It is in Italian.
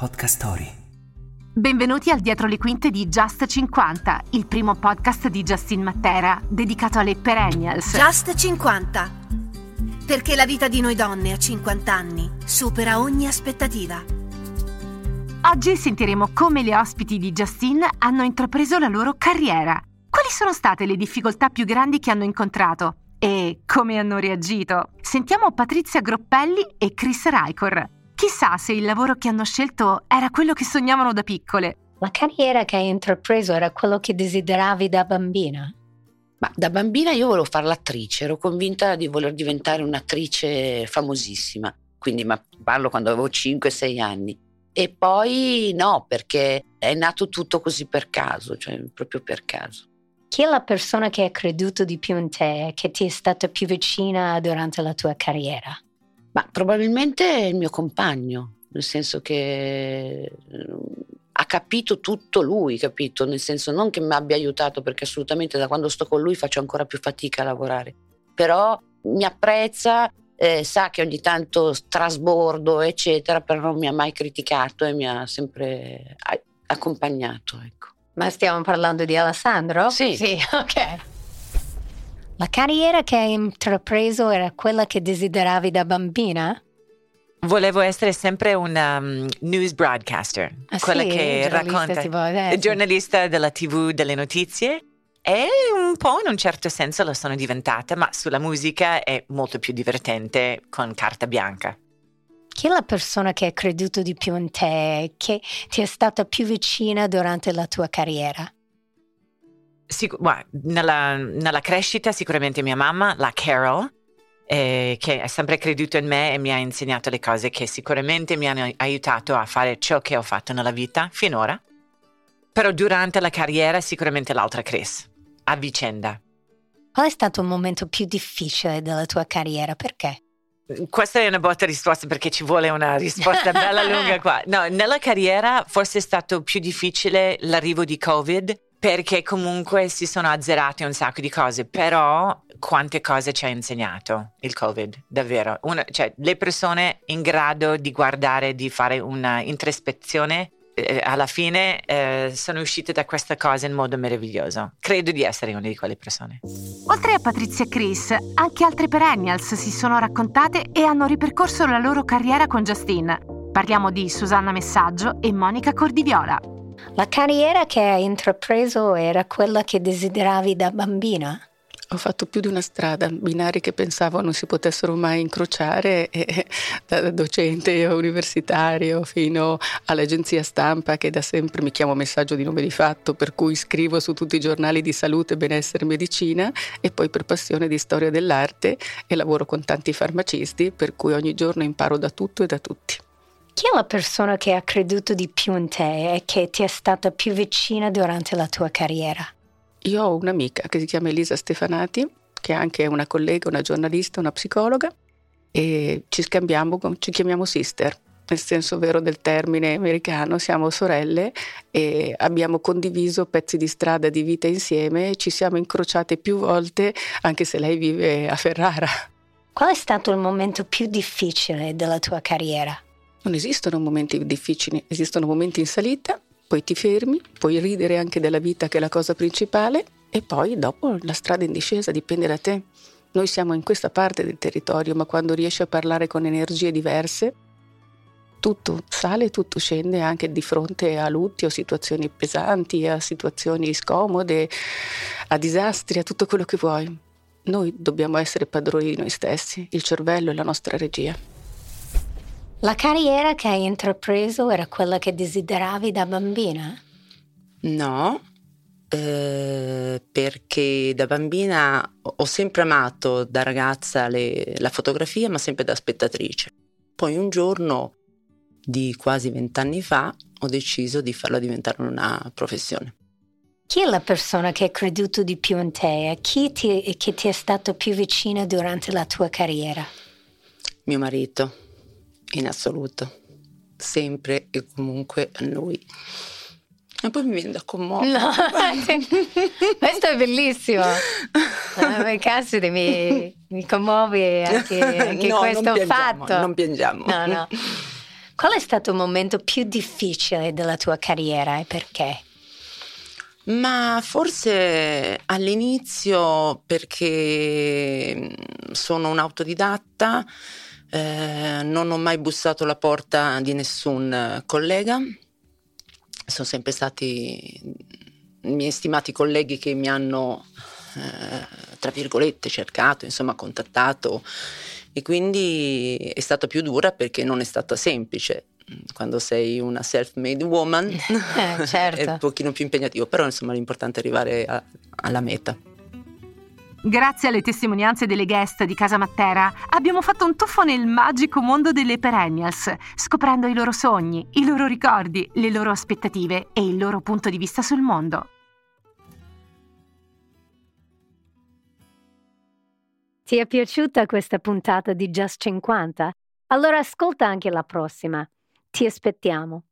Podcast Story. Benvenuti al Dietro le Quinte di Just 50, il primo podcast di Justin Matera dedicato alle perennials. Just 50. Perché la vita di noi donne a 50 anni supera ogni aspettativa. Oggi sentiremo come le ospiti di Justin hanno intrapreso la loro carriera. Quali sono state le difficoltà più grandi che hanno incontrato? E come hanno reagito? Sentiamo Patrizia Groppelli e Chris Raikor. Chissà se il lavoro che hanno scelto era quello che sognavano da piccole. La carriera che hai intrapreso era quello che desideravi da bambina? Ma da bambina io volevo fare l'attrice, ero convinta di voler diventare un'attrice famosissima, quindi ma parlo quando avevo 5-6 anni. E poi no, perché è nato tutto così per caso, cioè proprio per caso. Chi è la persona che ha creduto di più in te e che ti è stata più vicina durante la tua carriera? Ma probabilmente il mio compagno, nel senso che ha capito tutto lui, capito? Nel senso non che mi abbia aiutato, perché assolutamente da quando sto con lui faccio ancora più fatica a lavorare, però mi apprezza, eh, sa che ogni tanto trasbordo, eccetera, però non mi ha mai criticato e mi ha sempre accompagnato, ecco. Ma stiamo parlando di Alessandro? Sì. Sì, ok. La carriera che hai intrapreso era quella che desideravi da bambina? Volevo essere sempre una um, news broadcaster, Ah, quella sì? che racconta, tipo adesso. giornalista della TV delle notizie. E un po' in un certo senso lo sono diventata, ma sulla musica è molto più divertente con carta bianca. Chi è la persona che ha creduto di più in te che ti è stata più vicina durante la tua carriera? Sic- guarda, nella, nella crescita sicuramente mia mamma, la Carol, eh, che ha sempre creduto in me e mi ha insegnato le cose che sicuramente mi hanno aiutato a fare ciò che ho fatto nella vita finora. Però durante la carriera sicuramente l'altra Chris, a vicenda. Qual è stato il momento più difficile della tua carriera? Perché? Questa è una botta risposta perché ci vuole una risposta bella lunga qua. No, nella carriera forse è stato più difficile l'arrivo di Covid perché comunque si sono azzerate un sacco di cose, però quante cose ci ha insegnato il Covid, davvero. Una, cioè, le persone in grado di guardare, di fare una introspezione, eh, alla fine eh, sono uscite da questa cosa in modo meraviglioso. Credo di essere una di quelle persone. Oltre a Patrizia e Chris, anche altre perennials si sono raccontate e hanno ripercorso la loro carriera con Justin. Parliamo di Susanna Messaggio e Monica Cordiviola. La carriera che hai intrapreso era quella che desideravi da bambina? Ho fatto più di una strada, binari che pensavo non si potessero mai incrociare, e, da docente universitario fino all'agenzia stampa che da sempre mi chiamo messaggio di nome di fatto, per cui scrivo su tutti i giornali di salute, benessere e medicina e poi per passione di storia dell'arte e lavoro con tanti farmacisti, per cui ogni giorno imparo da tutto e da tutti. Chi è la persona che ha creduto di più in te e che ti è stata più vicina durante la tua carriera? Io ho un'amica che si chiama Elisa Stefanati, che è anche una collega, una giornalista, una psicologa, e ci scambiamo, ci chiamiamo sister, nel senso vero del termine americano, siamo sorelle e abbiamo condiviso pezzi di strada di vita insieme, ci siamo incrociate più volte, anche se lei vive a Ferrara. Qual è stato il momento più difficile della tua carriera? Non esistono momenti difficili, esistono momenti in salita, poi ti fermi, puoi ridere anche della vita che è la cosa principale e poi dopo la strada in discesa dipende da te. Noi siamo in questa parte del territorio, ma quando riesci a parlare con energie diverse, tutto sale, tutto scende anche di fronte a lutti o situazioni pesanti, a situazioni scomode, a disastri, a tutto quello che vuoi. Noi dobbiamo essere padroni di noi stessi, il cervello è la nostra regia. La carriera che hai intrapreso era quella che desideravi da bambina? No, eh, perché da bambina ho sempre amato da ragazza le, la fotografia, ma sempre da spettatrice. Poi un giorno, di quasi vent'anni fa, ho deciso di farla diventare una professione. Chi è la persona che ha creduto di più in te e chi ti, che ti è stato più vicino durante la tua carriera? Mio marito in assoluto, sempre e comunque a lui. E poi mi viene da commuovere. No, questo è bellissimo. Ah, caspita, mi, mi commuove anche, anche no, questo non piangiamo, fatto. Non piangiamo. No, no. Qual è stato il momento più difficile della tua carriera e perché? Ma forse all'inizio perché mm, sono un autodidatta, eh, non ho mai bussato alla porta di nessun collega, sono sempre stati i miei stimati colleghi che mi hanno, eh, tra virgolette, cercato, insomma, contattato e quindi è stata più dura perché non è stata semplice. Quando sei una self-made woman eh, certo. è un pochino più impegnativo, però insomma l'importante è arrivare a, alla meta. Grazie alle testimonianze delle guest di Casa Matera abbiamo fatto un tuffo nel magico mondo delle perennials, scoprendo i loro sogni, i loro ricordi, le loro aspettative e il loro punto di vista sul mondo. Ti è piaciuta questa puntata di Just 50? Allora ascolta anche la prossima. Ti aspettiamo.